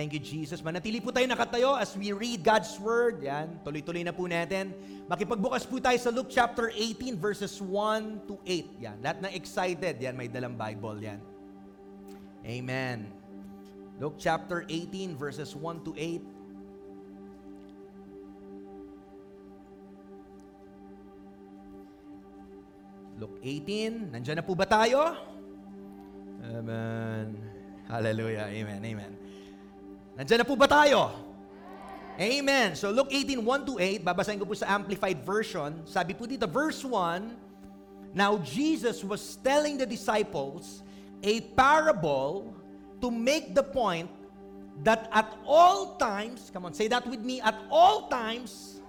Thank you, Jesus. Manatili po tayo nakatayo as we read God's Word. Yan, tuloy-tuloy na po natin. Makipagbukas po tayo sa Luke chapter 18 verses 1 to 8. Yan, lahat na excited. Yan, may dalang Bible. Yan. Amen. Luke chapter 18 verses 1 to 8. Luke 18. Nandiyan na po ba tayo? Amen. Hallelujah. Amen. Amen. Nandiyan na po ba tayo? Amen. So Luke 18, 1 to 8, babasahin ko po sa Amplified Version. Sabi po dito, verse 1, Now Jesus was telling the disciples a parable to make the point that at all times, come on, say that with me, at all times,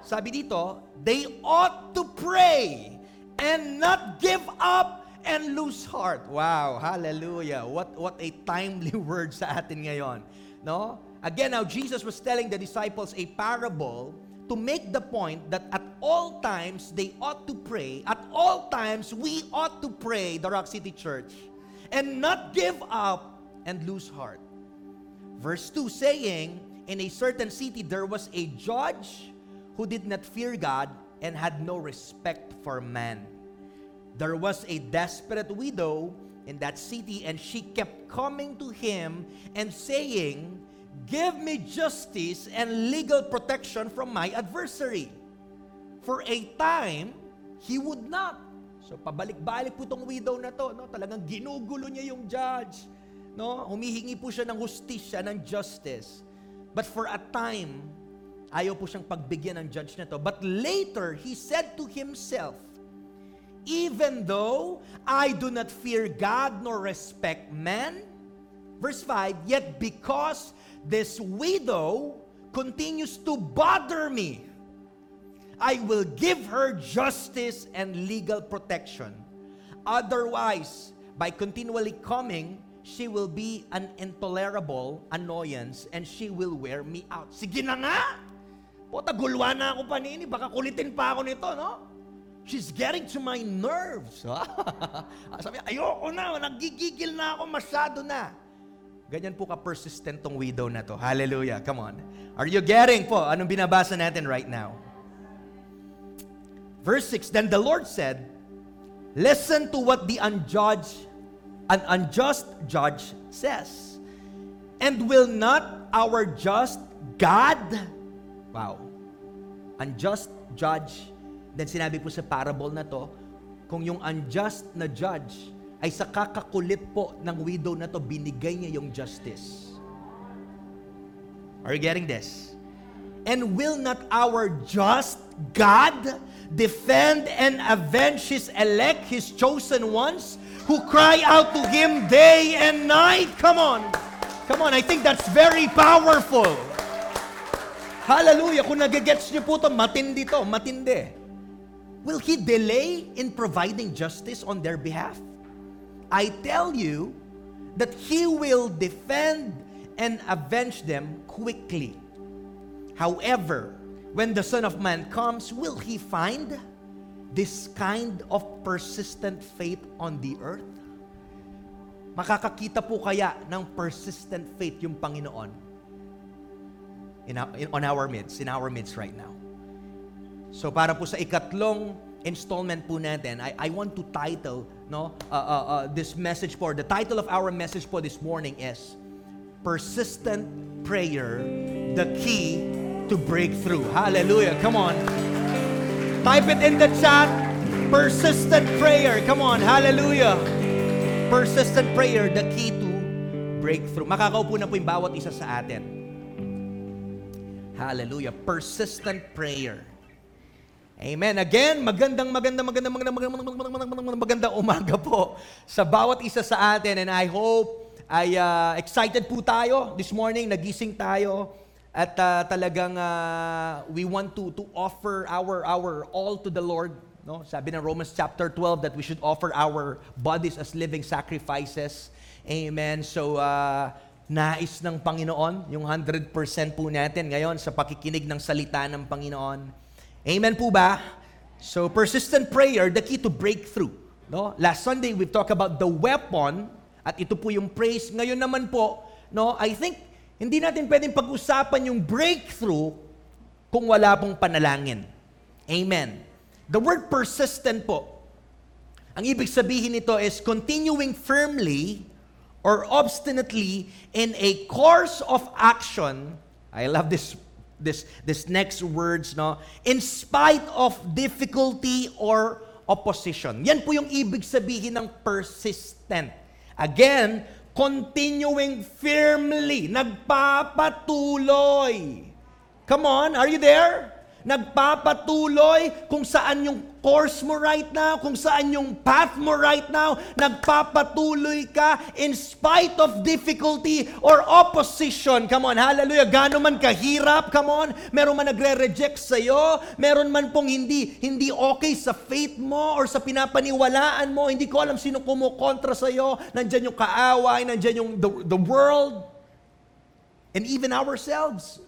sabi dito, they ought to pray and not give up and lose heart. Wow, hallelujah. What what a timely word sa atin ngayon. No? Again, now Jesus was telling the disciples a parable to make the point that at all times they ought to pray. At all times we ought to pray, the Rock City Church, and not give up and lose heart. Verse 2 saying, In a certain city there was a judge who did not fear God and had no respect for man. There was a desperate widow in that city, and she kept coming to him and saying, Give me justice and legal protection from my adversary. For a time, he would not. So pabalik-balik po tong widow na to, no? Talagang ginugulo niya yung judge, no? Humihingi po siya ng hustisya, ng justice. But for a time, ayaw po siyang pagbigyan ng judge na to. But later, he said to himself, even though I do not fear God nor respect man. Verse 5, yet because this widow continues to bother me, I will give her justice and legal protection. Otherwise, by continually coming, she will be an intolerable annoyance and she will wear me out. Sige na nga! Puta, gulwa na ako panini. Baka kulitin pa ako nito, no? She's getting to my nerves. Sabi, ayoko na, nagigigil na ako, masyado na. Ganyan po ka-persistent tong widow na to. Hallelujah. Come on. Are you getting po? Anong binabasa natin right now? Verse 6, Then the Lord said, Listen to what the unjudged, an unjust judge says. And will not our just God, wow, unjust judge Then sinabi po sa parable na to, kung yung unjust na judge ay sa kakakulit po ng widow na to, binigay niya yung justice. Are you getting this? And will not our just God defend and avenge His elect, His chosen ones, who cry out to Him day and night? Come on. Come on, I think that's very powerful. Hallelujah. Kung nagigets niyo po to, matindi to, matindi. Will He delay in providing justice on their behalf? I tell you that He will defend and avenge them quickly. However, when the Son of Man comes, will He find this kind of persistent faith on the earth? Makakakita po kaya ng persistent faith yung Panginoon in in, on our midst, in our midst right now. So para po sa ikatlong installment po natin, I, I want to title no uh, uh, uh, this message for the title of our message for this morning is Persistent Prayer, the key to breakthrough. Hallelujah. Come on. Type it in the chat. Persistent prayer. Come on. Hallelujah. Persistent prayer, the key to breakthrough. Makakaupo na po yung bawat isa sa atin. Hallelujah. Persistent prayer. Amen. Again, magandang, magandang, magandang, magandang, magandang, magandang, magandang, magandang umaga po sa bawat isa sa atin. And I hope ay uh, excited po tayo this morning, nagising tayo at uh, talagang uh, we want to to offer our our all to the Lord, no? Sabi ng Romans chapter 12 that we should offer our bodies as living sacrifices. Amen. So uh, nais ng Panginoon yung 100% po natin ngayon sa pakikinig ng salita ng Panginoon. Amen po ba? So persistent prayer, the key to breakthrough. No? Last Sunday, we've talked about the weapon at ito po yung praise. Ngayon naman po, no, I think Hindi natin pwedeng pag-usapan yung breakthrough kung wala pong panalangin. Amen. The word persistent po, ang ibig sabihin nito is continuing firmly or obstinately in a course of action. I love this this this next words no in spite of difficulty or opposition. Yan po yung ibig sabihin ng persistent. Again, continuing firmly, nagpapatuloy. Come on, are you there? Nagpapatuloy kung saan yung course mo right now, kung saan yung path mo right now, nagpapatuloy ka in spite of difficulty or opposition. Come on, hallelujah. Gano man kahirap, come on. Meron man nagre-reject sa'yo, meron man pong hindi, hindi okay sa faith mo or sa pinapaniwalaan mo, hindi ko alam sino kumukontra sa'yo, nandyan yung kaaway, nandyan yung the, the world, and even ourselves.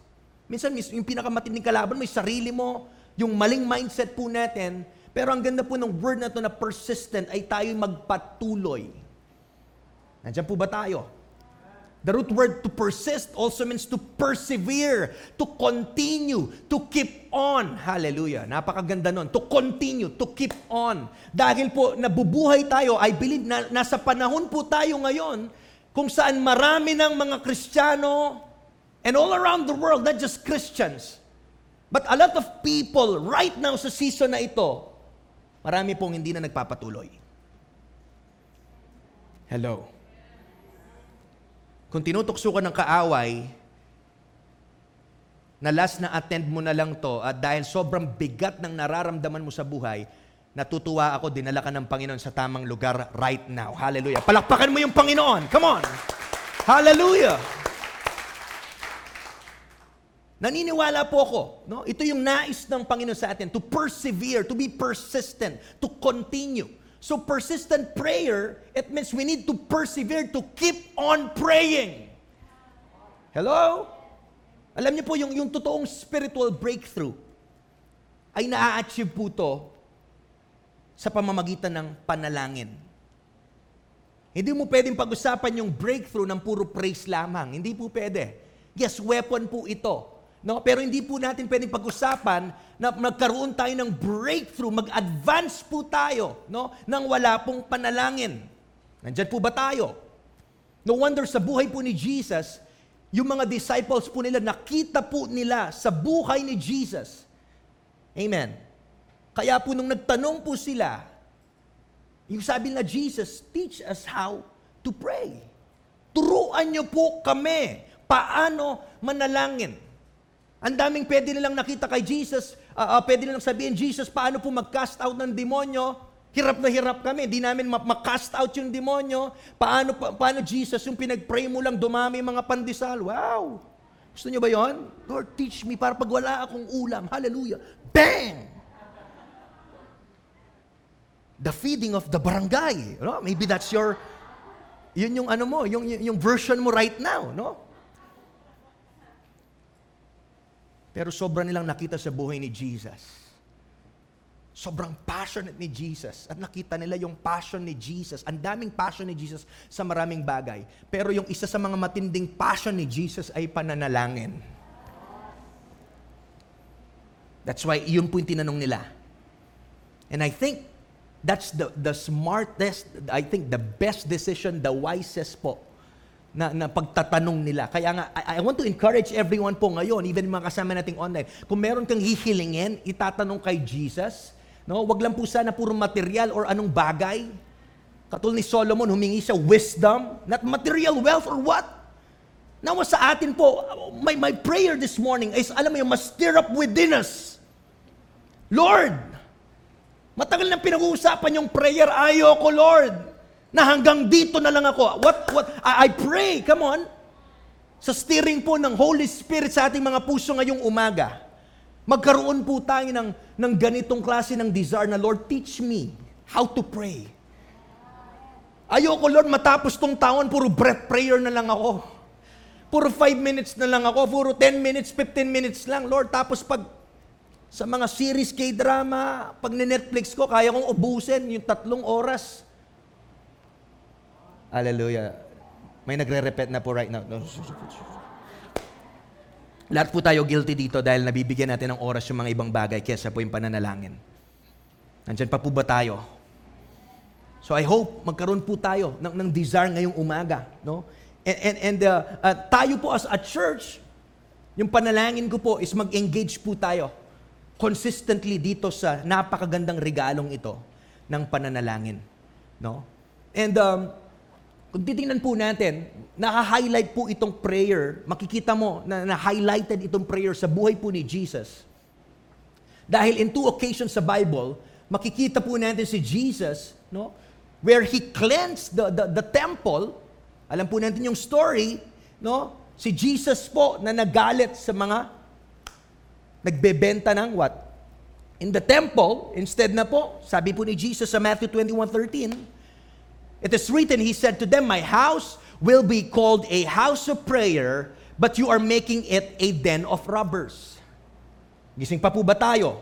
Minsan, yung pinakamatinding kalaban mo, yung sarili mo, yung maling mindset po natin. Pero ang ganda po ng word na to na persistent ay tayo magpatuloy. Nandiyan po ba tayo? The root word to persist also means to persevere, to continue, to keep on. Hallelujah. Napakaganda nun. To continue, to keep on. Dahil po nabubuhay tayo, I believe na nasa panahon po tayo ngayon kung saan marami ng mga Kristiyano and all around the world, not just Christians, but a lot of people right now sa season na ito, marami pong hindi na nagpapatuloy. Hello. Kung tinutukso ka ng kaaway, na last na attend mo na lang to at dahil sobrang bigat ng nararamdaman mo sa buhay, natutuwa ako, dinala ka ng Panginoon sa tamang lugar right now. Hallelujah. Palakpakan mo yung Panginoon. Come on. Hallelujah. Naniniwala po ako, no? Ito yung nais ng Panginoon sa atin, to persevere, to be persistent, to continue. So persistent prayer, it means we need to persevere, to keep on praying. Hello? Alam niyo po, yung, yung totoong spiritual breakthrough ay na-achieve po to sa pamamagitan ng panalangin. Hindi mo pwedeng pag-usapan yung breakthrough ng puro praise lamang. Hindi po pwede. Yes, weapon po ito. No? Pero hindi po natin pwedeng pag-usapan na magkaroon tayo ng breakthrough, mag-advance po tayo no? nang wala pong panalangin. Nandyan po ba tayo? No wonder sa buhay po ni Jesus, yung mga disciples po nila, nakita po nila sa buhay ni Jesus. Amen. Kaya po nung nagtanong po sila, yung sabi na Jesus, teach us how to pray. Turuan niyo po kami paano manalangin. Ang daming pwede nilang nakita kay Jesus, uh, uh, pwede nilang sabihin, Jesus, paano po mag-cast out ng demonyo? Hirap na hirap kami, di namin ma-cast out yung demonyo. Paano, pa, paano Jesus, yung pinag-pray mo lang, dumami mga pandesal. Wow! Gusto niyo ba yon? Lord, teach me para pag wala akong ulam. Hallelujah. Bang! The feeding of the barangay. No? Maybe that's your, yun yung ano mo, yung, yung version mo right now. No? Pero sobra nilang nakita sa buhay ni Jesus. Sobrang passionate ni Jesus. At nakita nila yung passion ni Jesus. Ang daming passion ni Jesus sa maraming bagay. Pero yung isa sa mga matinding passion ni Jesus ay pananalangin. That's why yun po yung tinanong nila. And I think that's the, the smartest, I think the best decision, the wisest po na, na pagtatanong nila. Kaya nga, I, I want to encourage everyone po ngayon, even mga kasama nating online, kung meron kang hihilingin, itatanong kay Jesus, no? Wag lang po sana puro material or anong bagay. Katulad ni Solomon, humingi siya wisdom, not material wealth or what. Now, sa atin po, my, my prayer this morning is, alam mo yung, must stir up within us. Lord, matagal nang pinag-uusapan yung prayer, ayoko, Lord na hanggang dito na lang ako. What, what, I, I pray, come on, sa steering po ng Holy Spirit sa ating mga puso ngayong umaga, magkaroon po tayo ng, ng ganitong klase ng desire na, Lord, teach me how to pray. Ayoko, Lord, matapos tong taon, puro breath prayer na lang ako. Puro 5 minutes na lang ako, puro 10 minutes, 15 minutes lang, Lord. Tapos pag sa mga series K-drama, pag ni-Netflix ko, kaya kong ubusin yung tatlong oras. Hallelujah. May nagre-repeat na po right now. Lahat po tayo guilty dito dahil nabibigyan natin ng oras yung mga ibang bagay kesa po yung pananalangin. Nandyan pa po ba tayo? So I hope magkaroon po tayo ng, ng desire ngayong umaga. No? And, and, and uh, uh, tayo po as a church, yung panalangin ko po is mag-engage po tayo consistently dito sa napakagandang regalong ito ng pananalangin. No? And um, kung titingnan po natin, naka-highlight po itong prayer, makikita mo na na-highlighted itong prayer sa buhay po ni Jesus. Dahil in two occasions sa Bible, makikita po natin si Jesus, no? Where he cleansed the, the, the temple. Alam po natin yung story, no? Si Jesus po na nagalit sa mga nagbebenta ng what? In the temple, instead na po, sabi po ni Jesus sa Matthew 21:13, it is written, He said to them, My house will be called a house of prayer, but you are making it a den of robbers. Gising pa po ba tayo?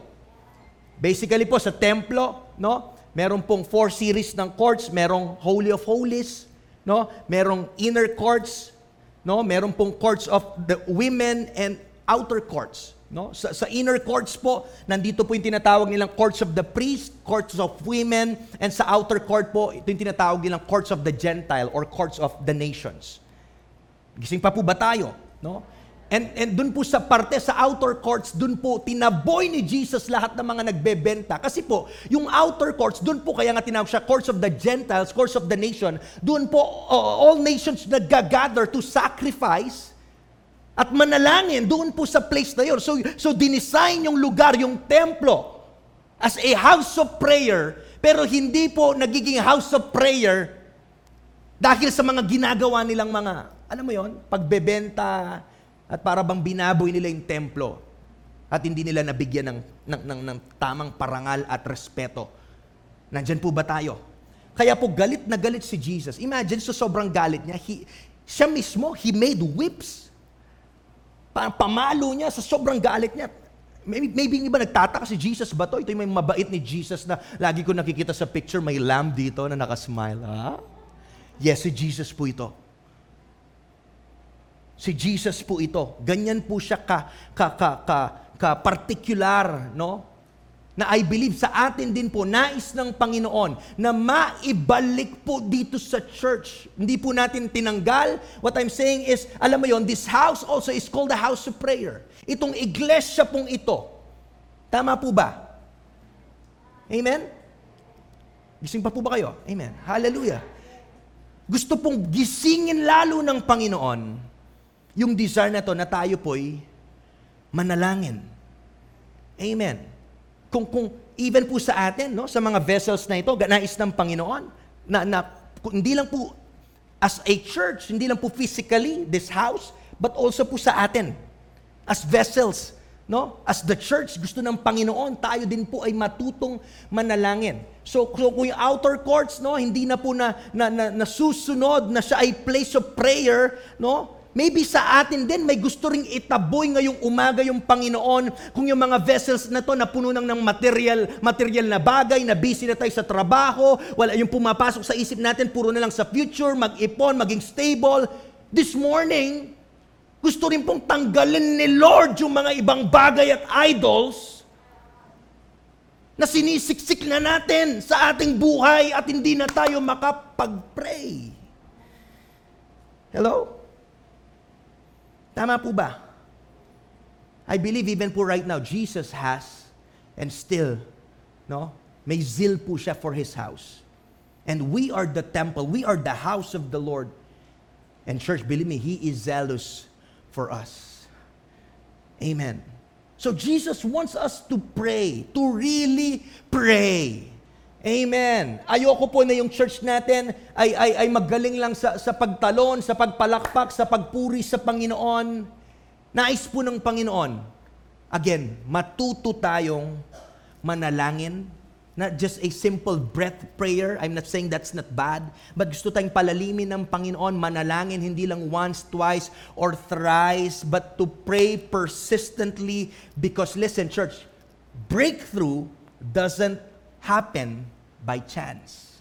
Basically po sa templo, no? Meron pong four series ng courts, merong Holy of Holies, no? Merong inner courts, no? Meron pong courts of the women and outer courts. No? Sa, sa inner courts po, nandito po yung tinatawag nilang courts of the priest, courts of women, and sa outer court po, ito yung tinatawag nilang courts of the Gentile or courts of the nations. Gising pa po ba tayo? No? And, and dun po sa parte, sa outer courts, dun po tinaboy ni Jesus lahat ng mga nagbebenta. Kasi po, yung outer courts, dun po kaya nga tinawag siya courts of the Gentiles, courts of the nation. Dun po, uh, all nations nag-gather to sacrifice at manalangin doon po sa place na yun. So, so dinesign yung lugar, yung templo, as a house of prayer, pero hindi po nagiging house of prayer dahil sa mga ginagawa nilang mga, alam mo yon pagbebenta at para bang binaboy nila yung templo at hindi nila nabigyan ng, ng, ng, ng tamang parangal at respeto. Nandyan po ba tayo? Kaya po galit na galit si Jesus. Imagine, so sobrang galit niya, he, siya mismo, he made whips Parang pamalo niya sa sobrang galit niya. Maybe, maybe iba nagtataka si Jesus ba to? Ito yung may mabait ni Jesus na lagi ko nakikita sa picture, may lamb dito na nakasmile. Ha? Yes, si Jesus po ito. Si Jesus po ito. Ganyan po siya ka, ka, ka, ka, ka particular, no? Na I believe sa atin din po, nais ng Panginoon na maibalik po dito sa church. Hindi po natin tinanggal. What I'm saying is, alam mo yon, this house also is called the house of prayer. Itong iglesia pong ito. Tama po ba? Amen? Gising pa po ba kayo? Amen. Hallelujah. Gusto pong gisingin lalo ng Panginoon yung desire na to na tayo po'y manalangin. Amen. Kung, kung even po sa atin, no, sa mga vessels na ito, nais ng Panginoon, na, na hindi lang po as a church, hindi lang po physically, this house, but also po sa atin, as vessels, no? As the church, gusto ng Panginoon, tayo din po ay matutong manalangin. So, so kung yung outer courts, no, hindi na po na, na, na, nasusunod na siya ay place of prayer, no? Maybe sa atin din, may gusto ring itaboy ngayong umaga yung Panginoon kung yung mga vessels na to na puno ng, ng material, material na bagay, na busy na tayo sa trabaho, wala yung pumapasok sa isip natin, puro na lang sa future, mag-ipon, maging stable. This morning, gusto rin pong tanggalin ni Lord yung mga ibang bagay at idols na sinisiksik na natin sa ating buhay at hindi na tayo makapag-pray. Hello? Tama po ba? I believe even po right now, Jesus has and still, no? May zeal po siya for His house. And we are the temple. We are the house of the Lord. And church, believe me, He is zealous for us. Amen. So Jesus wants us to pray, to really pray. Amen. Ayoko po na yung church natin ay, ay, ay magaling lang sa, sa pagtalon, sa pagpalakpak, sa pagpuri sa Panginoon. Nais po ng Panginoon. Again, matuto tayong manalangin. Not just a simple breath prayer. I'm not saying that's not bad. But gusto tayong palalimin ng Panginoon, manalangin hindi lang once, twice, or thrice, but to pray persistently. Because listen, church, breakthrough doesn't happen by chance.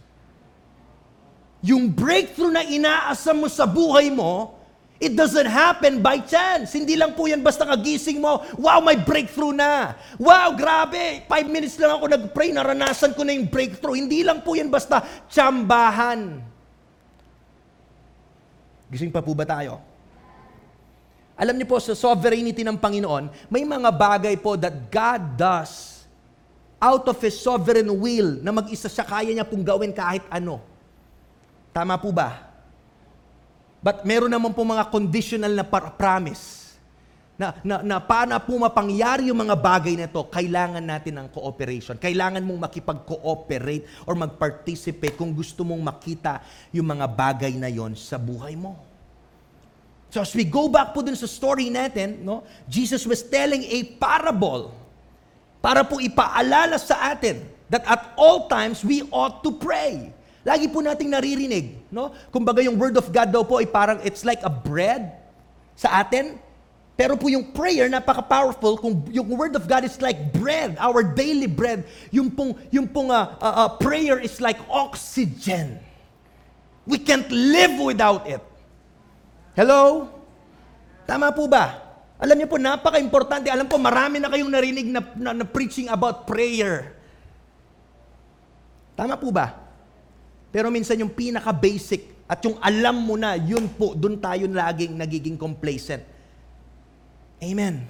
Yung breakthrough na inaasam mo sa buhay mo, It doesn't happen by chance. Hindi lang po yan basta kagising mo, wow, may breakthrough na. Wow, grabe, five minutes lang ako nag-pray, naranasan ko na yung breakthrough. Hindi lang po yan basta tsambahan. Gising pa po ba tayo? Alam niyo po, sa sovereignty ng Panginoon, may mga bagay po that God does out of His sovereign will na mag-isa siya, kaya niya pong gawin kahit ano. Tama po ba? But meron naman po mga conditional na promise na, na, na paano po mapangyari yung mga bagay na ito, kailangan natin ng cooperation. Kailangan mong makipag-cooperate or mag-participate kung gusto mong makita yung mga bagay na yon sa buhay mo. So as we go back po dun sa story natin, no, Jesus was telling a parable para po ipaalala sa atin that at all times we ought to pray. Lagi po nating naririnig, no? Kumbaga yung word of God daw po ay parang it's like a bread sa atin. Pero po yung prayer napaka-powerful kung yung word of God is like bread, our daily bread. Yung pong yung pong uh, uh, uh, prayer is like oxygen. We can't live without it. Hello? Tama po ba? Alam niyo po, napaka-importante. Alam po, marami na kayong narinig na, na, na preaching about prayer. Tama po ba? Pero minsan yung pinaka-basic at yung alam mo na, yun po, dun tayo laging nagiging complacent. Amen.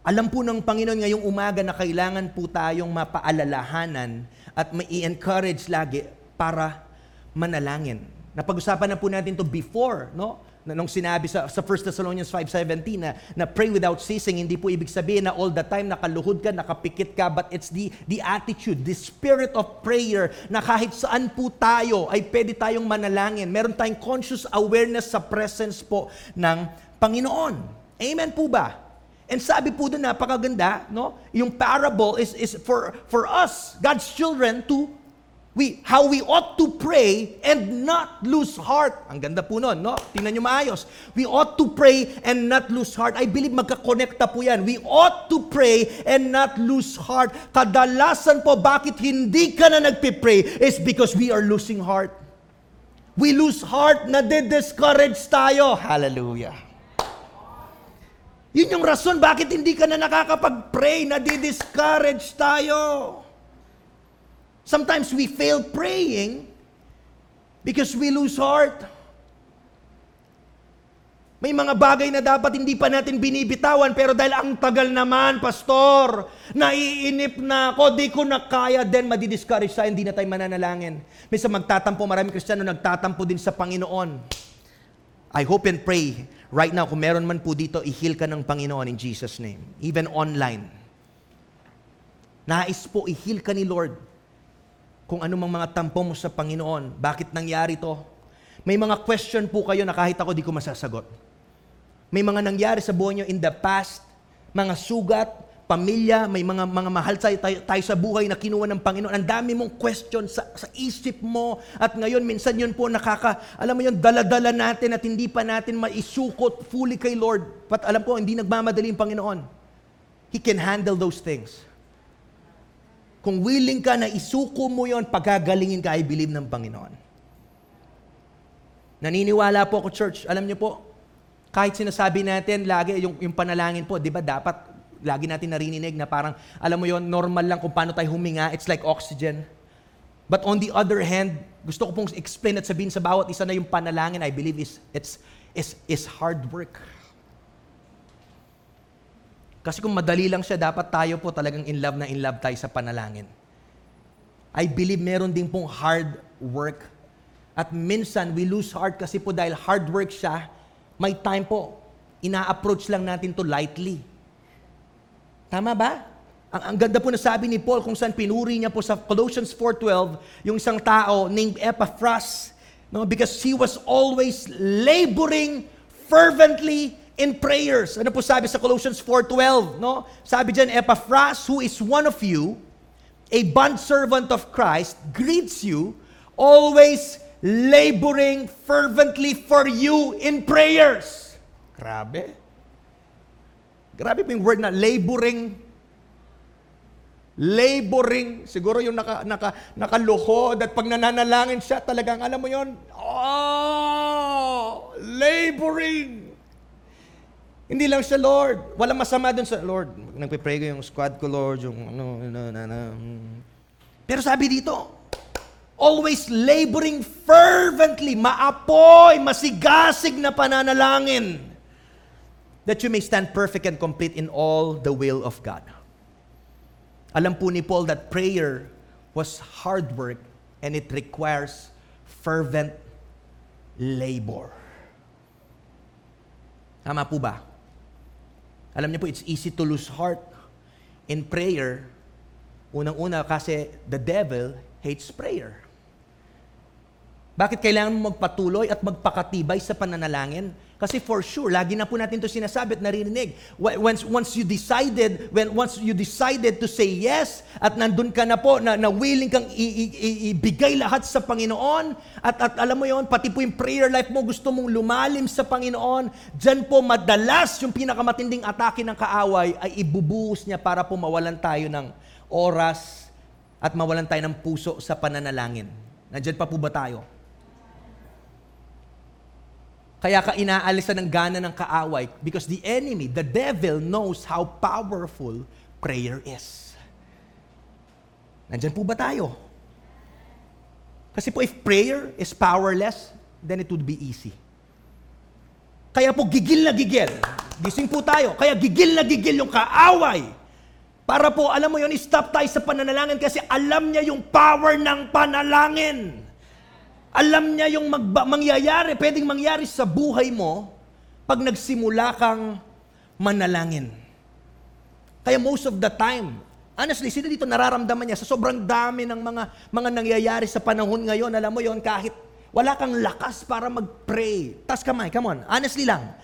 Alam po ng Panginoon ngayong umaga na kailangan po tayong mapaalalahanan at mai-encourage lagi para manalangin. Napag-usapan na po natin to before, no? Na nung sinabi sa, sa 1 Thessalonians 5.17 na, na pray without ceasing, hindi po ibig sabihin na all the time nakaluhod ka, nakapikit ka, but it's the, the attitude, the spirit of prayer na kahit saan po tayo ay pwede tayong manalangin. Meron tayong conscious awareness sa presence po ng Panginoon. Amen po ba? And sabi po doon napakaganda, no? Yung parable is is for for us, God's children to we how we ought to pray and not lose heart. Ang ganda po noon, no? Tingnan niyo maayos. We ought to pray and not lose heart. I believe magkakonekta po 'yan. We ought to pray and not lose heart. Kadalasan po bakit hindi ka na nagpi-pray is because we are losing heart. We lose heart na discourage tayo. Hallelujah. Yun yung rason bakit hindi ka na nakakapag-pray, na discourage tayo. Sometimes we fail praying because we lose heart. May mga bagay na dapat hindi pa natin binibitawan, pero dahil ang tagal naman, pastor, naiinip na ako, di ko na kaya, then madidiscourage tayo, hindi na tayo mananalangin. Minsan magtatampo, maraming kristyano nagtatampo din sa Panginoon. I hope and pray right now, kung meron man po dito, i-heal ka ng Panginoon in Jesus' name. Even online. Nais po, i-heal ka ni Lord kung ano mang mga tampo mo sa Panginoon. Bakit nangyari to? May mga question po kayo na kahit ako di ko masasagot. May mga nangyari sa buhay nyo in the past, mga sugat, pamilya, may mga mga mahal tayo, tayo, tayo sa buhay na kinuha ng Panginoon. Ang dami mong question sa, sa isip mo at ngayon minsan yun po nakaka, alam mo yun, daladala natin at hindi pa natin maisukot fully kay Lord. But alam po, hindi nagmamadali yung Panginoon. He can handle those things. Kung willing ka na isuko mo yon, pagagalingin ka, I believe ng Panginoon. Naniniwala po ako, church. Alam niyo po, kahit sinasabi natin lagi yung, yung panalangin po, di ba dapat lagi natin narinig na parang, alam mo yon normal lang kung paano tayo huminga. It's like oxygen. But on the other hand, gusto ko pong explain at sabihin sa bawat isa na yung panalangin, I believe is, it's, is, is hard work. Kasi kung madali lang siya, dapat tayo po talagang in love na in love tayo sa panalangin. I believe meron din pong hard work. At minsan, we lose heart kasi po dahil hard work siya, may time po, ina-approach lang natin to lightly. Tama ba? Ang, ang ganda po na sabi ni Paul kung saan pinuri niya po sa Colossians 4.12, yung isang tao named Epaphras, no? because he was always laboring fervently in prayers. Ano po sabi sa Colossians 4.12? No? Sabi dyan, Epaphras, who is one of you, a bondservant of Christ, greets you, always laboring fervently for you in prayers. Grabe. Grabe po yung word na laboring. Laboring. Siguro yung naka, naka, nakaluhod at pag nananalangin siya, talagang alam mo yon oh, laboring. Hindi lang siya, Lord. Walang masama dun sa, Lord, nagpe-pray ko yung squad ko, Lord, yung ano, na, na. Pero sabi dito, always laboring fervently, maapoy, masigasig na pananalangin, that you may stand perfect and complete in all the will of God. Alam po ni Paul that prayer was hard work and it requires fervent labor. Tama po ba? Alam niyo po, it's easy to lose heart in prayer. Unang-una kasi the devil hates prayer. Bakit kailangan mo magpatuloy at magpakatibay sa pananalangin? Kasi for sure, lagi na po natin to sinasabi at naririnig. Wa- Once, once you decided, when, once you decided to say yes, at nandun ka na po, na, na willing kang ibigay lahat sa Panginoon, at, at alam mo yon pati po yung prayer life mo, gusto mong lumalim sa Panginoon, dyan po madalas yung pinakamatinding atake ng kaaway ay ibubuhos niya para po mawalan tayo ng oras at mawalan tayo ng puso sa pananalangin. Nandyan pa po ba tayo? Kaya ka inaalisan ng gana ng kaaway because the enemy, the devil, knows how powerful prayer is. Nandyan po ba tayo? Kasi po if prayer is powerless, then it would be easy. Kaya po gigil na gigil. Gising po tayo. Kaya gigil na gigil yung kaaway. Para po, alam mo yun, stop tayo sa pananalangin kasi alam niya yung power ng panalangin. Alam niya yung magba- mangyayari, pwedeng mangyari sa buhay mo pag nagsimula kang manalangin. Kaya most of the time, honestly, sino dito nararamdaman niya sa sobrang dami ng mga mga nangyayari sa panahon ngayon, alam mo yon kahit wala kang lakas para mag-pray. Tas kamay, come on, honestly lang.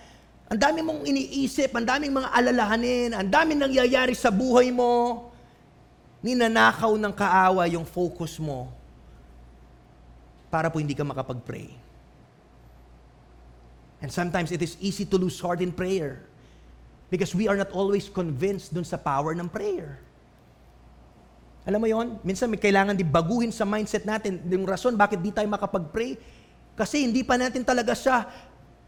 Ang dami mong iniisip, ang daming mga alalahanin, ang daming nangyayari sa buhay mo, ninanakaw ng kaawa yung focus mo para po hindi ka makapag-pray. And sometimes it is easy to lose heart in prayer because we are not always convinced dun sa power ng prayer. Alam mo yon? Minsan may kailangan di baguhin sa mindset natin yung rason bakit di tayo makapag-pray kasi hindi pa natin talaga siya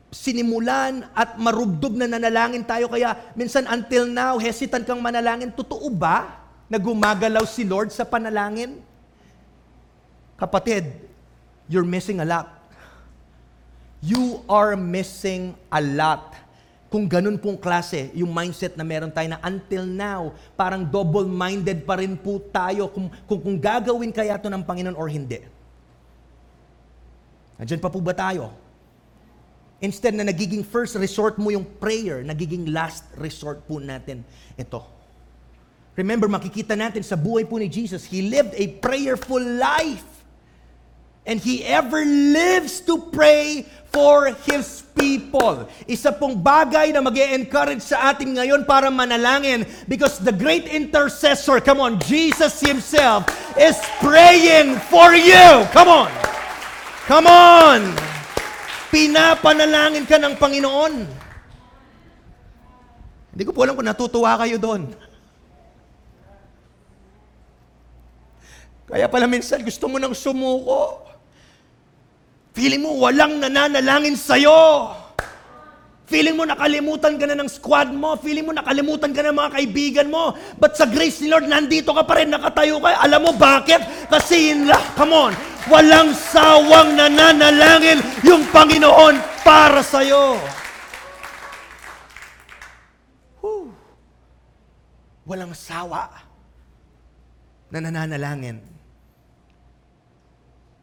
sinimulan at marubdob na nanalangin tayo kaya minsan until now hesitant kang manalangin. Totoo ba na gumagalaw si Lord sa panalangin? Kapatid, you're missing a lot. You are missing a lot. Kung ganun pong klase, yung mindset na meron tayo na until now, parang double-minded pa rin po tayo kung, kung, kung gagawin kaya to ng Panginoon or hindi. Nandiyan pa po ba tayo? Instead na nagiging first resort mo yung prayer, nagiging last resort po natin ito. Remember, makikita natin sa buhay po ni Jesus, He lived a prayerful life. And He ever lives to pray for His people. Isa pong bagay na mag encourage sa atin ngayon para manalangin because the great intercessor, come on, Jesus Himself is praying for you. Come on. Come on. Pinapanalangin ka ng Panginoon. Hindi ko po alam kung natutuwa kayo doon. Kaya pala minsan gusto mo nang sumuko. Feeling mo walang nananalangin sa'yo. Feeling mo nakalimutan ka na ng squad mo. Feeling mo nakalimutan ka na ng mga kaibigan mo. But sa grace ni Lord, nandito ka pa rin, nakatayo ka. Alam mo bakit? Kasi yun lang, come on, walang sawang nananalangin yung Panginoon para sa'yo. Whew. Walang sawa na nananalangin.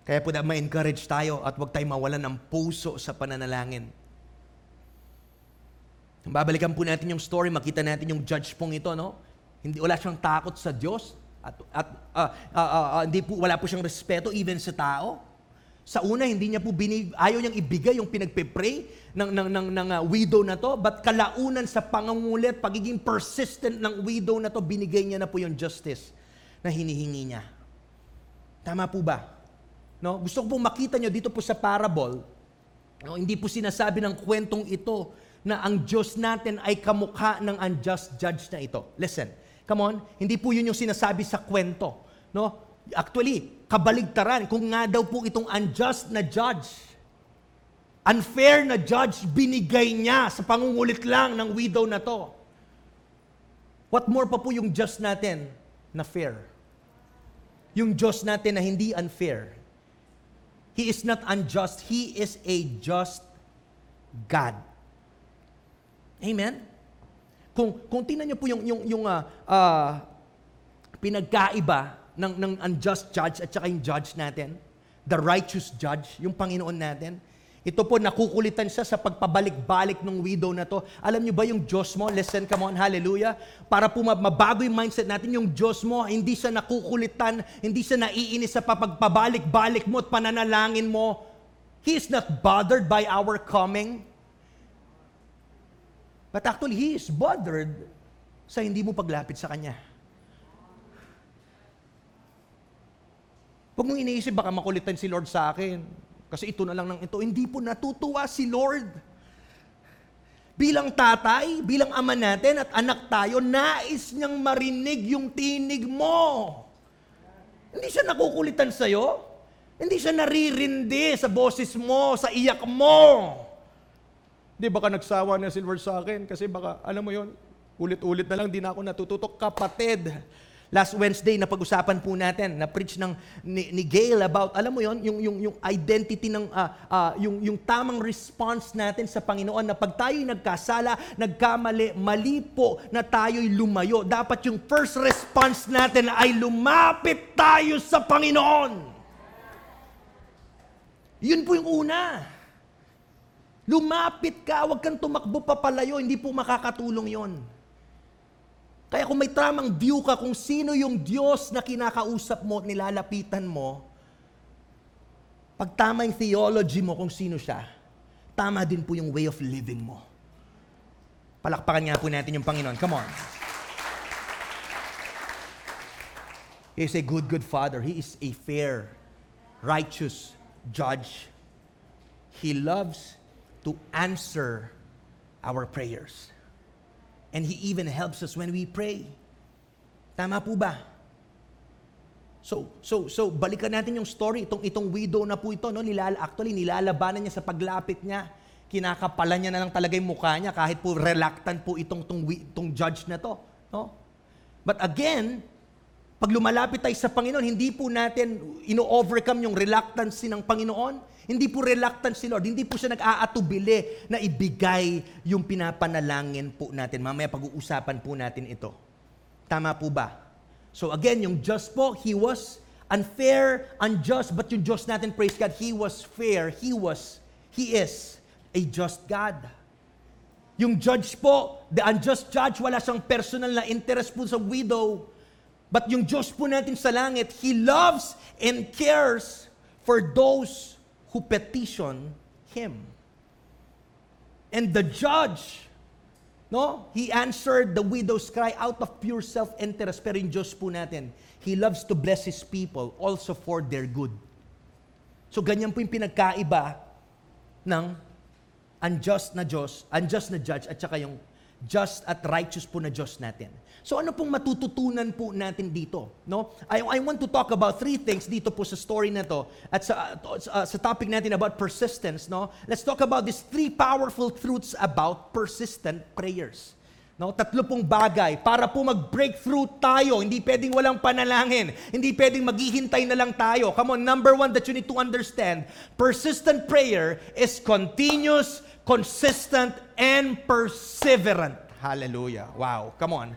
Kaya po na ma-encourage tayo at huwag tayo mawalan ng puso sa pananalangin. Babalikan po natin yung story, makita natin yung judge pong ito, no? Hindi wala siyang takot sa Diyos at at ah, ah, ah, ah, hindi po wala po siyang respeto even sa tao. Sa una, hindi niya po binig, ayaw niyang ibigay yung pinagpe-pray ng, ng, ng, ng ah, widow na to, but kalaunan sa pangangulit, pagiging persistent ng widow na to, binigay niya na po yung justice na hinihingi niya. Tama po ba? No? Gusto ko pong makita nyo dito po sa parable, no? hindi po sinasabi ng kwentong ito na ang Diyos natin ay kamukha ng unjust judge na ito. Listen, come on, hindi po yun yung sinasabi sa kwento. No? Actually, kabaligtaran, kung nga daw po itong unjust na judge, unfair na judge binigay niya sa pangungulit lang ng widow na to. What more pa po yung just natin na fair? Yung Diyos natin na hindi unfair. He is not unjust. He is a just God. Amen? Kung, kung tingnan niyo po yung, yung, yung ah, ah, pinagkaiba ng, ng unjust judge at saka yung judge natin, the righteous judge, yung Panginoon natin, ito po, nakukulitan siya sa pagpabalik-balik ng widow na to. Alam niyo ba yung Diyos mo? Listen, come on, hallelujah. Para po mabago yung mindset natin, yung Diyos mo, hindi siya nakukulitan, hindi siya naiinis sa papagpabalik-balik mo at pananalangin mo. He is not bothered by our coming. But actually, He is bothered sa hindi mo paglapit sa Kanya. Huwag mong iniisip, baka makulitan si Lord sa akin. Kasi ito na lang ng ito. Hindi po natutuwa si Lord. Bilang tatay, bilang ama natin at anak tayo, nais niyang marinig yung tinig mo. Hindi siya nakukulitan sa'yo. Hindi siya naririndi sa boses mo, sa iyak mo. Di baka nagsawa na si Lord sa akin kasi baka, alam mo yon ulit-ulit na lang, di na ako natututok. Kapatid, last Wednesday, na pag-usapan po natin, na-preach ng, ni, ni Gail about, alam mo yon yung, yung, yung identity ng, ah, ah, yung, yung tamang response natin sa Panginoon na pag tayo'y nagkasala, nagkamali, mali po na tayo'y lumayo. Dapat yung first response natin ay lumapit tayo sa Panginoon. Yun po yung una. Lumapit ka, huwag kang tumakbo papalayo, hindi po makakatulong yon. Kaya kung may tamang view ka kung sino yung Diyos na kinakausap mo at nilalapitan mo, pag tama yung theology mo kung sino siya, tama din po yung way of living mo. Palakpakan nga po natin yung Panginoon. Come on. He is a good, good Father. He is a fair, righteous judge. He loves to answer our prayers. And He even helps us when we pray. Tama po ba? So, so, so balikan natin yung story. Itong, itong widow na po ito, no, nilala, actually, nilalabanan niya sa paglapit niya. Kinakapalan niya na lang talaga yung mukha niya kahit po reluctant po itong, itong, itong judge na to. No? But again, pag lumalapit tayo sa Panginoon, hindi po natin ino-overcome yung reluctancy ng Panginoon. Hindi po reluctant si Lord. Hindi po siya nag-aatubili na ibigay yung pinapanalangin po natin. Mamaya pag-uusapan po natin ito. Tama po ba? So again, yung just po, He was unfair, unjust, but yung Diyos natin, praise God, He was fair. He was, He is a just God. Yung judge po, the unjust judge, wala siyang personal na interest po sa widow. But yung Diyos po natin sa langit, He loves and cares for those who petition Him. And the judge, no, He answered the widow's cry out of pure self-interest. Pero yung Diyos po natin, He loves to bless His people also for their good. So ganyan po yung pinagkaiba ng unjust na Diyos, unjust na judge, at saka yung just at righteous po na Diyos natin. So ano pong matututunan po natin dito? No? I, I want to talk about three things dito po sa story na to at sa, uh, sa topic natin about persistence. No? Let's talk about these three powerful truths about persistent prayers. No, tatlo pong bagay para po mag-breakthrough tayo. Hindi pwedeng walang panalangin. Hindi pwedeng maghihintay na lang tayo. Come on, number one that you need to understand, persistent prayer is continuous, consistent, and perseverant. Hallelujah. Wow. Come on.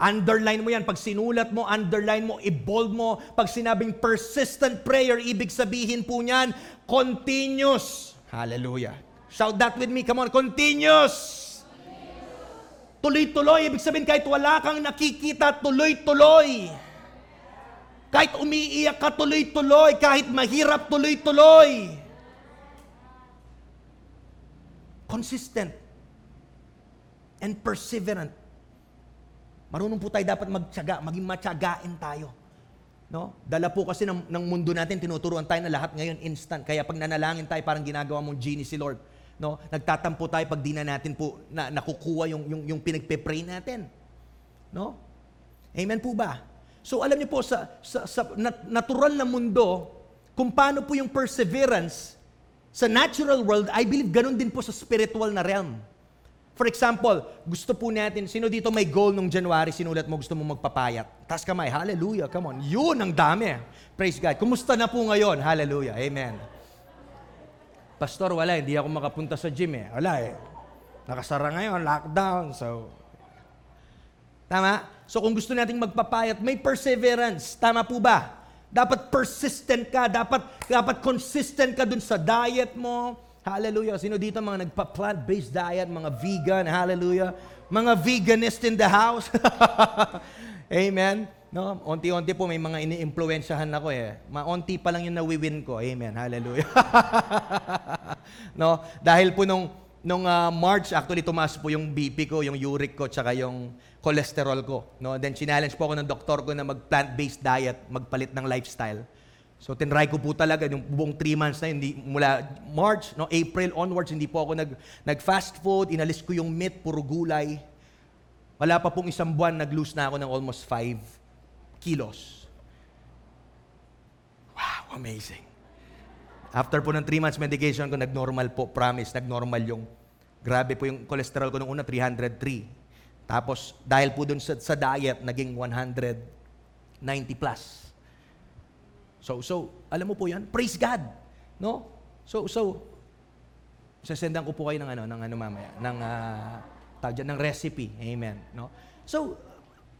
Underline mo yan. Pag sinulat mo, underline mo, i-bold mo. Pag sinabing persistent prayer, ibig sabihin po niyan, continuous. Hallelujah. Shout that with me. Come on. Continuous. Tuloy-tuloy. Ibig sabihin, kahit wala kang nakikita, tuloy-tuloy. Kahit umiiyak ka, tuloy-tuloy. Kahit mahirap, tuloy-tuloy. Consistent. And perseverant. Marunong po tayo dapat magtyaga, maging matyagain tayo. No? Dala po kasi ng, ng mundo natin, tinuturuan tayo na lahat ngayon instant. Kaya pag nanalangin tayo, parang ginagawa mong genie si Lord. No? Nagtatampo tayo pag di na natin po na, nakukuha yung, yung, yung pinagpe-pray natin. No? Amen po ba? So alam niyo po, sa, sa, sa nat- natural na mundo, kung paano po yung perseverance Sa natural world, I believe ganun din po sa spiritual na realm. For example, gusto po natin, sino dito may goal nung January, sinulat mo gusto mo magpapayat? Taas kamay, hallelujah, come on. Yun ang dami. Praise God. Kumusta na po ngayon? Hallelujah, amen. Pastor, wala, hindi ako makapunta sa gym eh. Wala eh. Nakasara ngayon, lockdown, so... Tama? So kung gusto nating magpapayat, may perseverance. Tama po ba? Dapat persistent ka, dapat dapat consistent ka dun sa diet mo. Hallelujah. Sino dito mga nagpa-plant-based diet, mga vegan, hallelujah. Mga veganist in the house. Amen. No, onti-onti po may mga ini-impluwensyahan ako eh. Maunti pa lang yung nawiwin ko. Amen. Hallelujah. no, dahil po nung nung ah, March actually tumaas po yung BP ko, yung uric ko, tsaka yung cholesterol ko. No, then challenge po ako ng doktor ko na mag plant-based diet, magpalit ng lifestyle. So tinry ko po talaga yung buong 3 months na hindi mula March, no, April onwards hindi po ako nag nag fast food, inalis ko yung meat, puro gulay. Wala pa pong isang buwan nag-lose na ako ng almost 5 kilos. Wow, amazing. After po ng 3 months medication ko, nag-normal po, promise, nag-normal yung, grabe po yung cholesterol ko nung una, 303. Tapos, dahil po dun sa, sa diet, naging 190 plus. So, so, alam mo po yan, praise God. No? So, so, sasendan ko po kayo ng ano, ng ano mamaya, ng, uh, tawag ng recipe. Amen. No? So,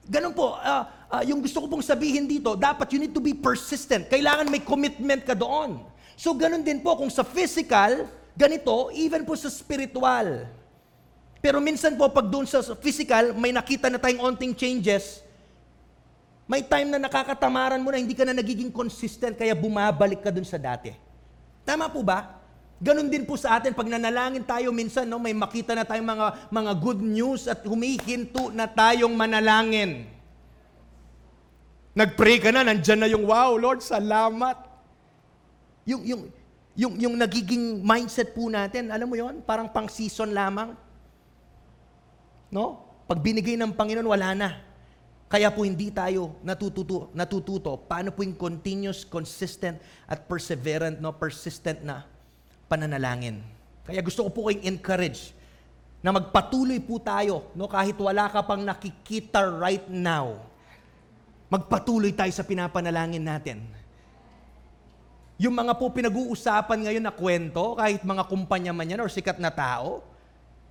Ganun po, uh, uh, yung gusto ko pong sabihin dito, dapat you need to be persistent. Kailangan may commitment ka doon. So ganun din po, kung sa physical, ganito, even po sa spiritual. Pero minsan po, pag doon sa physical, may nakita na tayong onting changes, may time na nakakatamaran mo na hindi ka na nagiging consistent, kaya bumabalik ka doon sa dati. Tama po ba? Ganon din po sa atin, pag nanalangin tayo minsan, no, may makita na tayong mga, mga good news at humihinto na tayong manalangin. Nag-pray ka na, nandyan na yung, wow, Lord, salamat. Yung, yung, yung, yung nagiging mindset po natin, alam mo yon parang pang season lamang. No? Pag binigay ng Panginoon, wala na. Kaya po hindi tayo natututo, natututo paano po yung continuous, consistent, at perseverant, no, persistent na pananalangin. Kaya gusto ko po kayong encourage na magpatuloy po tayo, no, kahit wala ka pang nakikita right now. Magpatuloy tayo sa pinapanalangin natin. Yung mga po pinag-uusapan ngayon na kwento, kahit mga kumpanya man yan or sikat na tao,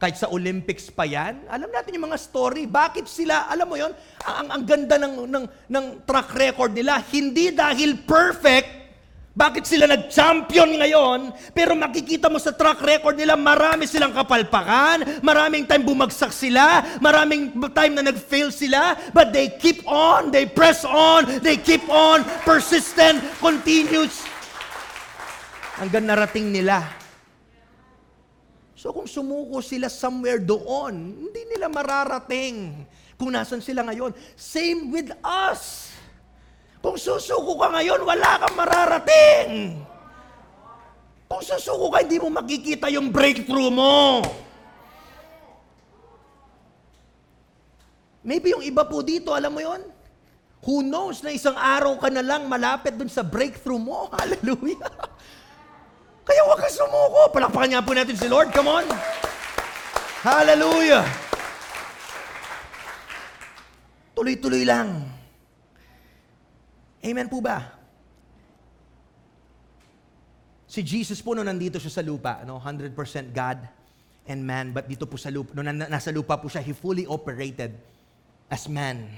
kahit sa Olympics pa yan, alam natin yung mga story. Bakit sila, alam mo yon ang, ang ganda ng, ng, ng track record nila, hindi dahil perfect, bakit sila nag-champion ngayon, pero makikita mo sa track record nila, marami silang kapalpakan, maraming time bumagsak sila, maraming time na nag-fail sila, but they keep on, they press on, they keep on, persistent, continuous, hanggang narating nila. So kung sumuko sila somewhere doon, hindi nila mararating kung nasan sila ngayon. Same with us. Kung susuko ka ngayon, wala kang mararating. Kung susuko ka, hindi mo makikita yung breakthrough mo. Maybe yung iba po dito, alam mo yon? Who knows na isang araw ka na lang malapit dun sa breakthrough mo. Hallelujah. Kaya huwag kang sumuko. Palakpakan niya po natin si Lord. Come on. Hallelujah. Tuloy-tuloy lang. Amen po ba? Si Jesus po no nandito siya sa lupa, no, 100% God and man, but dito po sa lupa, no, nasa lupa po siya, he fully operated as man.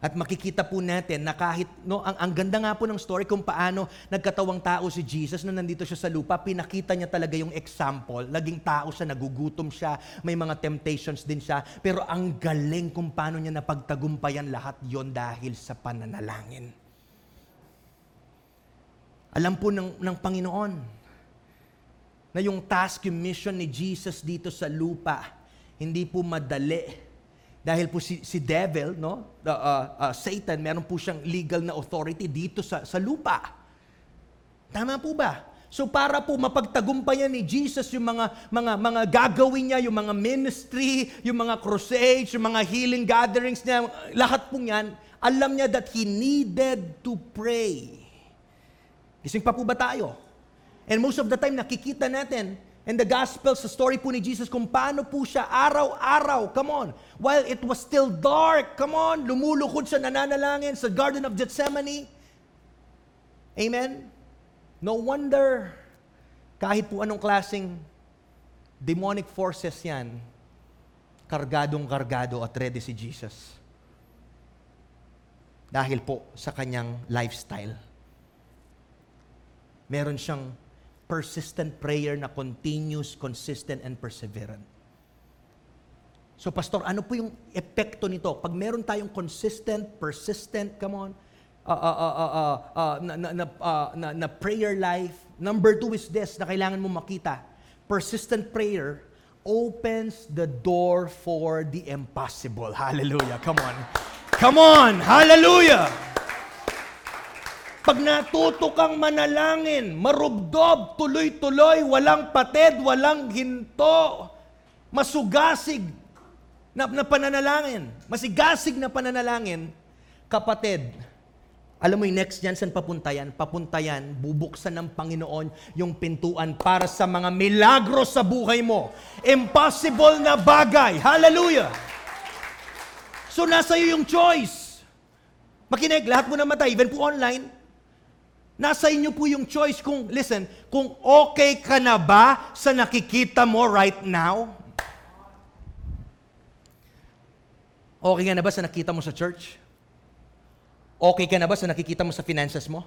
At makikita po natin na kahit, no, ang, ang ganda nga po ng story kung paano nagkatawang tao si Jesus no nandito siya sa lupa, pinakita niya talaga yung example. Naging tao siya, nagugutom siya, may mga temptations din siya, pero ang galing kung paano niya napagtagumpayan lahat yon dahil sa pananalangin. Alam po ng, ng Panginoon na yung task, yung mission ni Jesus dito sa lupa, hindi po madali. Dahil po si, si devil, no? Uh, uh, uh, Satan, meron po siyang legal na authority dito sa, sa lupa. Tama po ba? So para po mapagtagumpayan ni Jesus yung mga mga mga gagawin niya, yung mga ministry, yung mga crusades, yung mga healing gatherings niya, lahat po niyan, alam niya that he needed to pray. Gising pa po ba tayo? And most of the time, nakikita natin in the gospel sa story po ni Jesus kung paano po siya araw-araw, come on, while it was still dark, come on, lumulukod siya nananalangin sa Garden of Gethsemane. Amen? No wonder, kahit po anong klaseng demonic forces yan, kargadong kargado at ready si Jesus. Dahil po sa kanyang lifestyle. Meron siyang persistent prayer na continuous, consistent, and perseverant. So, Pastor, ano po yung epekto nito? Pag meron tayong consistent, persistent, come on, uh, uh, uh, uh, uh, uh, uh, na, na prayer life, number two is this na kailangan mo makita. Persistent prayer opens the door for the impossible. Hallelujah. Come on. Come on. Hallelujah. Pag natuto kang manalangin, marubdob, tuloy-tuloy, walang pated, walang hinto, masugasig na, na pananalangin, masigasig na pananalangin, kapatid, alam mo yung next yan, saan papunta yan? Papunta yan, bubuksan ng Panginoon yung pintuan para sa mga milagro sa buhay mo. Impossible na bagay. Hallelujah! So nasa iyo yung choice. Makinig, lahat mo na matay, even po online, Nasa inyo po yung choice kung, listen, kung okay ka na ba sa nakikita mo right now? Okay ka na ba sa nakita mo sa church? Okay ka na ba sa nakikita mo sa finances mo?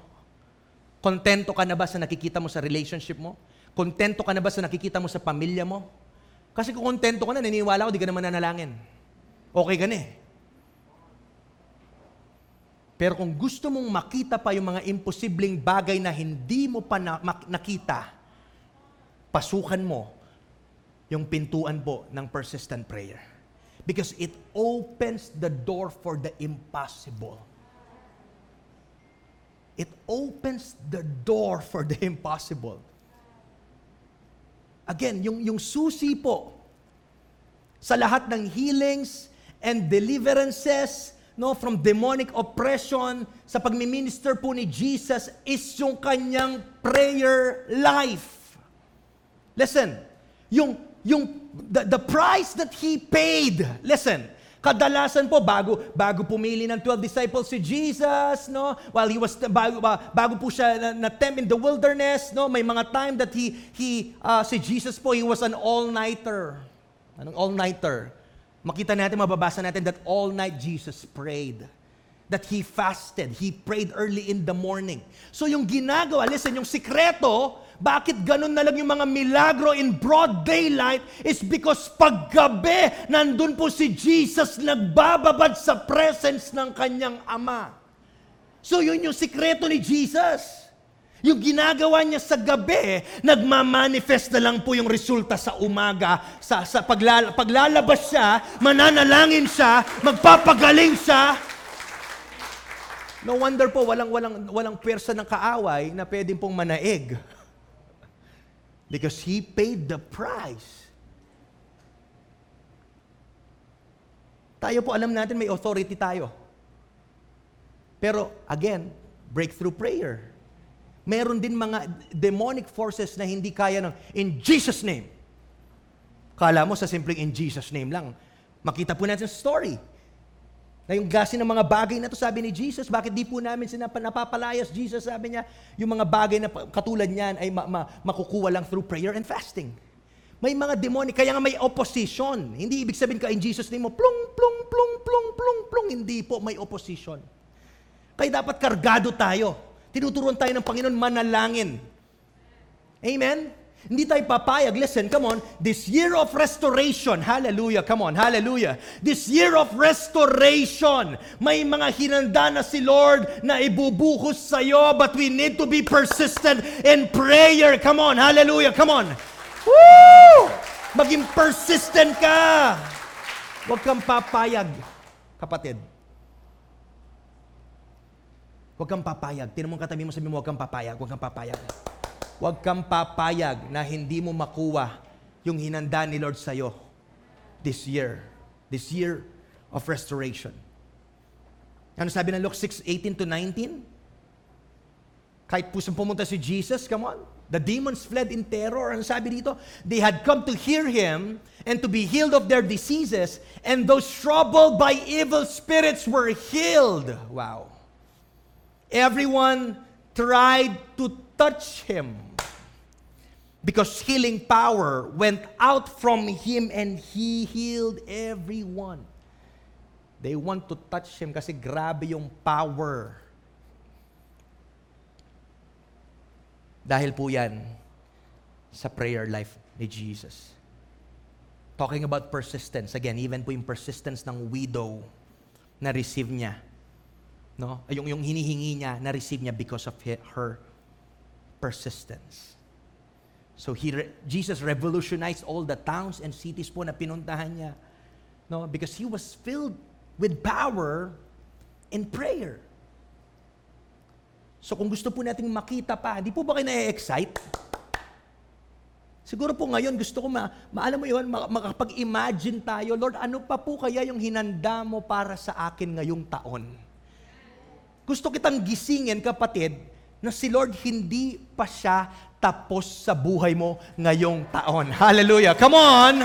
Kontento ka na ba sa nakikita mo sa relationship mo? Kontento ka na ba sa nakikita mo sa pamilya mo? Kasi kung kontento ka na, naniniwala ko, di ka naman nanalangin. Okay ka na eh. Pero kung gusto mong makita pa yung mga imposibleng bagay na hindi mo pa na, nakita, pasukan mo yung pintuan po ng persistent prayer. Because it opens the door for the impossible. It opens the door for the impossible. Again, yung, yung susi po sa lahat ng healings and deliverances no, from demonic oppression sa pagmi-minister po ni Jesus is yung kanyang prayer life. Listen, yung, yung, the, the price that He paid, listen, kadalasan po bago bago pumili ng 12 disciples si Jesus no while he was bago bago po siya na, na tempt in the wilderness no may mga time that he he uh, si Jesus po he was an all-nighter anong all-nighter makita natin, mababasa natin that all night Jesus prayed. That He fasted. He prayed early in the morning. So yung ginagawa, listen, yung sikreto, bakit ganun na lang yung mga milagro in broad daylight is because paggabi, nandun po si Jesus nagbababad sa presence ng kanyang Ama. So yun yung sikreto ni Jesus. Yung ginagawa niya sa gabi, nagmamanifest na lang po yung resulta sa umaga. Sa, sa paglala, paglalabas siya, mananalangin siya, magpapagaling siya. No wonder po, walang, walang, walang pwersa ng kaaway na pwedeng pong manaig. Because He paid the price. Tayo po alam natin may authority tayo. Pero again, breakthrough prayer meron din mga demonic forces na hindi kaya ng in Jesus name. Kala mo sa simpleng in Jesus name lang. Makita po natin sa story. Na yung gasin ng mga bagay na to, sabi ni Jesus, bakit di po namin sila napapalayas? Jesus sabi niya, yung mga bagay na katulad niyan ay ma- ma- makukuha lang through prayer and fasting. May mga demonic, kaya nga may opposition. Hindi ibig sabihin ka in Jesus name mo, plung, plung, plung, plung, plung, plung. Hindi po, may opposition. Kaya dapat kargado tayo Tinuturuan tayo ng Panginoon manalangin. Amen? Hindi tayo papayag. Listen, come on. This year of restoration. Hallelujah. Come on. Hallelujah. This year of restoration. May mga hinanda na si Lord na ibubuhos sa iyo, but we need to be persistent in prayer. Come on. Hallelujah. Come on. Woo! Maging persistent ka. Huwag kang papayag, kapatid. Huwag kang papayag. Tinan mo katabi mo, sabi mo, huwag kang papayag, huwag kang papayag. Huwag kang papayag na hindi mo makuha yung hinanda ni Lord sa'yo this year. This year of restoration. Ano sabi ng Luke 6, 18 to 19? Kahit pusong pumunta si Jesus, come on, The demons fled in terror. Ang sabi dito, they had come to hear him and to be healed of their diseases, and those troubled by evil spirits were healed. Wow. Everyone tried to touch him because healing power went out from him and he healed everyone. They want to touch him kasi grabe yung power. Dahil po yan sa prayer life ni Jesus. Talking about persistence, again, even po yung persistence ng widow na receive niya. No? Yung, yung hinihingi niya, na receive niya because of he- her persistence. So he re- Jesus revolutionized all the towns and cities po na pinuntahan niya. No, because he was filled with power in prayer. So kung gusto po nating makita pa, di po ba kayo na-excite? Siguro po ngayon gusto ko ma, maalam mo yun, ma- makapag-imagine tayo, Lord, ano pa po kaya yung hinanda mo para sa akin ngayong taon? Gusto kitang gisingin, kapatid, na si Lord hindi pa siya tapos sa buhay mo ngayong taon. Hallelujah. Come on!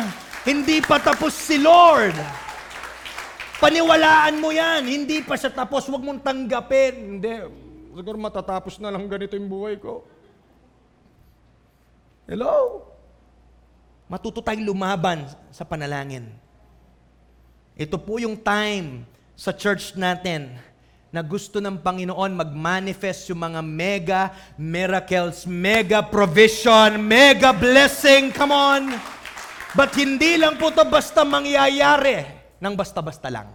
Hindi pa tapos si Lord. Paniwalaan mo yan. Hindi pa siya tapos. Huwag mong tanggapin. Hindi. Siguro matatapos na lang ganito yung buhay ko. Hello? Matuto tayong lumaban sa panalangin. Ito po yung time sa church natin na gusto ng Panginoon mag-manifest yung mga mega miracles, mega provision, mega blessing. Come on! But hindi lang po to basta mangyayari ng basta-basta lang.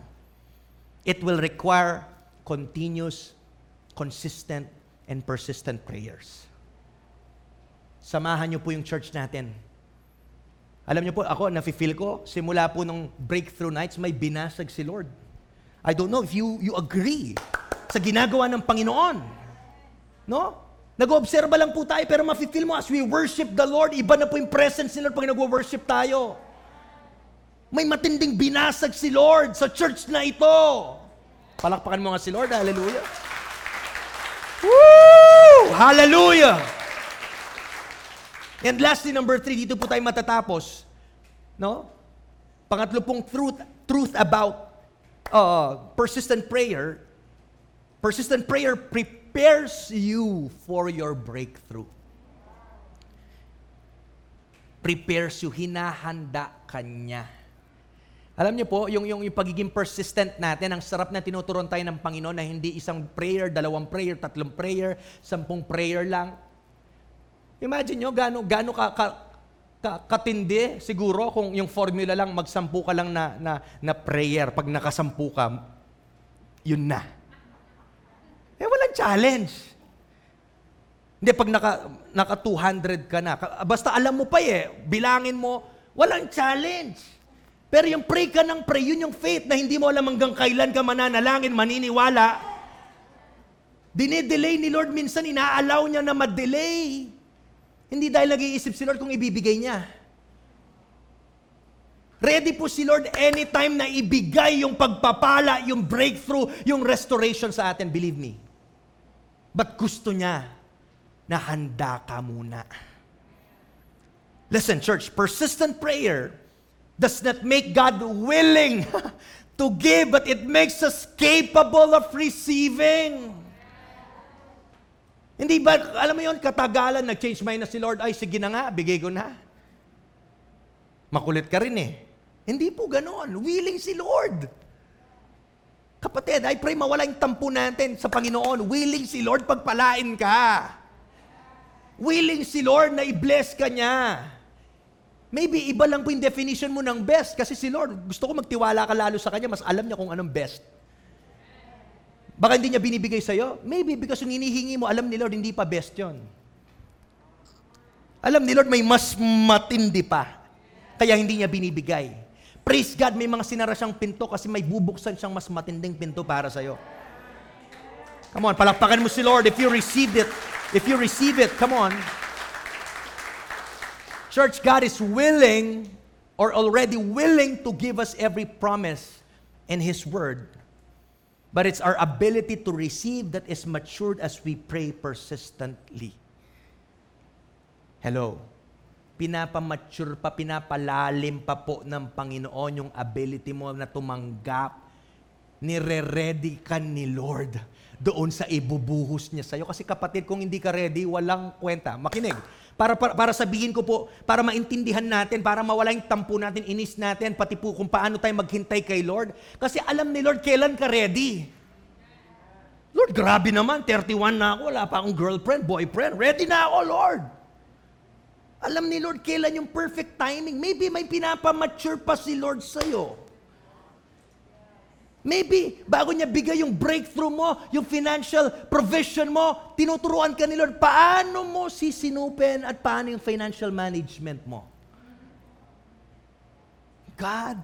It will require continuous, consistent, and persistent prayers. Samahan niyo po yung church natin. Alam niyo po, ako, nafe-feel ko, simula po nung breakthrough nights, may binasag si Lord. I don't know if you, you agree sa ginagawa ng Panginoon. No? Nag-obserba lang po tayo, pero mafe-feel mo as we worship the Lord, iba na po yung presence ni Lord pag nag-worship tayo. May matinding binasag si Lord sa church na ito. Palakpakan mo nga si Lord, hallelujah. Woo! Hallelujah! And lastly, number three, dito po tayo matatapos. No? Pangatlo pong truth, truth about uh, persistent prayer. Persistent prayer prepares you for your breakthrough. Prepares you, hinahanda kanya. Alam niyo po, yung, yung, yung pagiging persistent natin, ang sarap na tinuturon tayo ng Panginoon na hindi isang prayer, dalawang prayer, tatlong prayer, sampung prayer lang. Imagine nyo, gaano, gaano ka, ka, ka, katindi siguro kung yung formula lang, magsampu ka lang na, na, na prayer. Pag nakasampu ka, yun na. Eh, walang challenge. Hindi, pag naka, naka 200 ka na, basta alam mo pa eh, bilangin mo, walang challenge. Pero yung pray ka ng pray, yun yung faith na hindi mo alam hanggang kailan ka mananalangin, maniniwala. Dinedelay ni Lord minsan, inaalaw niya na ma-delay. Hindi dahil nag-iisip si Lord kung ibibigay niya. Ready po si Lord anytime na ibigay yung pagpapala, yung breakthrough, yung restoration sa atin, believe me. But gusto niya na handa ka muna. Listen, church, persistent prayer does not make God willing to give, but it makes us capable of receiving. Hindi ba, alam mo yon katagalan, nag-change mind na si Lord, ay sige na nga, bigay ko na. Makulit ka rin eh. Hindi po ganon. Willing si Lord. Kapatid, I pray mawala yung tampo natin sa Panginoon. Willing si Lord pagpalain ka. Willing si Lord na i-bless ka niya. Maybe iba lang po yung definition mo ng best kasi si Lord, gusto ko magtiwala ka lalo sa Kanya, mas alam niya kung anong best. Baka hindi niya binibigay sa'yo. Maybe because yung hinihingi mo, alam ni Lord, hindi pa best yon. Alam ni Lord, may mas matindi pa. Kaya hindi niya binibigay. Praise God, may mga sinara siyang pinto kasi may bubuksan siyang mas matinding pinto para sa'yo. Come on, palakpakan mo si Lord if you receive it. If you receive it, come on. Church, God is willing or already willing to give us every promise in His Word. But it's our ability to receive that is matured as we pray persistently. Hello. Pinapamature pa, pinapalalim pa po ng Panginoon yung ability mo na tumanggap. Nire-ready ka ni Lord doon sa ibubuhos niya sa'yo. Kasi kapatid, kung hindi ka ready, walang kwenta. Makinig. Para, para, para sabihin ko po, para maintindihan natin, para mawala yung tampo natin, inis natin, pati po kung paano tayo maghintay kay Lord. Kasi alam ni Lord kailan ka ready. Lord, grabe naman, 31 na ako, wala pa akong girlfriend, boyfriend. Ready na ako, Lord. Alam ni Lord kailan yung perfect timing. Maybe may pinapamature pa si Lord sa'yo. Maybe, bago niya bigay yung breakthrough mo, yung financial provision mo, tinuturuan ka ni Lord, paano mo sisinupin at paano yung financial management mo. God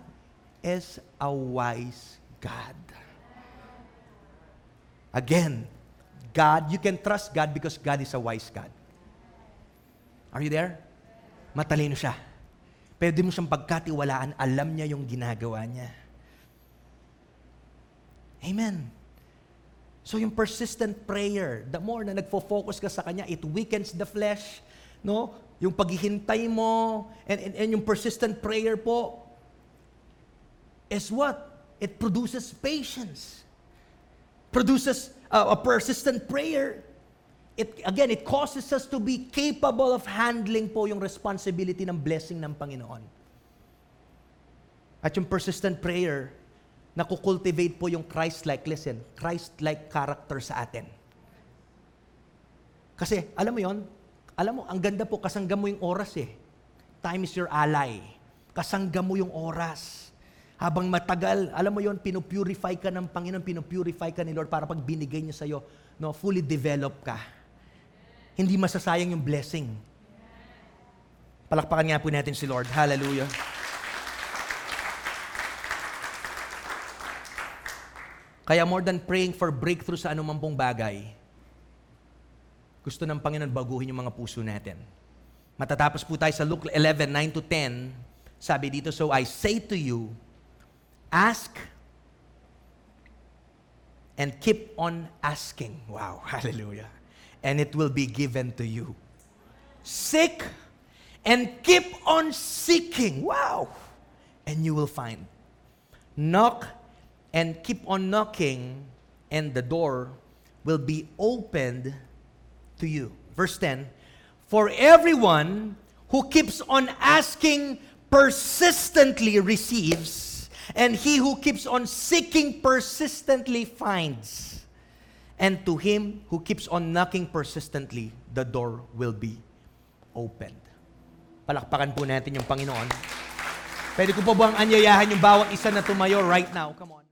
is a wise God. Again, God, you can trust God because God is a wise God. Are you there? Matalino siya. Pwede mo siyang pagkatiwalaan, alam niya yung ginagawa niya. Amen. So yung persistent prayer, the more na nagfo-focus ka sa Kanya, it weakens the flesh. No? Yung paghihintay mo, and, and, and yung persistent prayer po, is what? It produces patience. Produces uh, a persistent prayer. It, again, it causes us to be capable of handling po yung responsibility ng blessing ng Panginoon. At yung persistent prayer, nakukultivate po yung Christ-like, listen, Christ-like character sa atin. Kasi, alam mo yon, alam mo, ang ganda po, kasangga mo yung oras eh. Time is your ally. Kasangga mo yung oras. Habang matagal, alam mo yon, pinupurify ka ng Panginoon, pinupurify ka ni Lord para pag binigay niya sa'yo, no, fully develop ka. Hindi masasayang yung blessing. Palakpakan nga po natin si Lord. Hallelujah. Kaya more than praying for breakthrough sa anumang pong bagay, gusto ng Panginoon baguhin yung mga puso natin. Matatapos po tayo sa Luke 11, 9 to 10. Sabi dito, So I say to you, ask and keep on asking. Wow, hallelujah. And it will be given to you. Seek and keep on seeking. Wow. And you will find. Knock and keep on knocking, and the door will be opened to you. Verse 10 For everyone who keeps on asking persistently receives, and he who keeps on seeking persistently finds. And to him who keeps on knocking persistently, the door will be opened. Palakpakan po natin yung Panginoon. Pwede ko po bang anyayahan yung bawat isa na tumayo right now? Come on.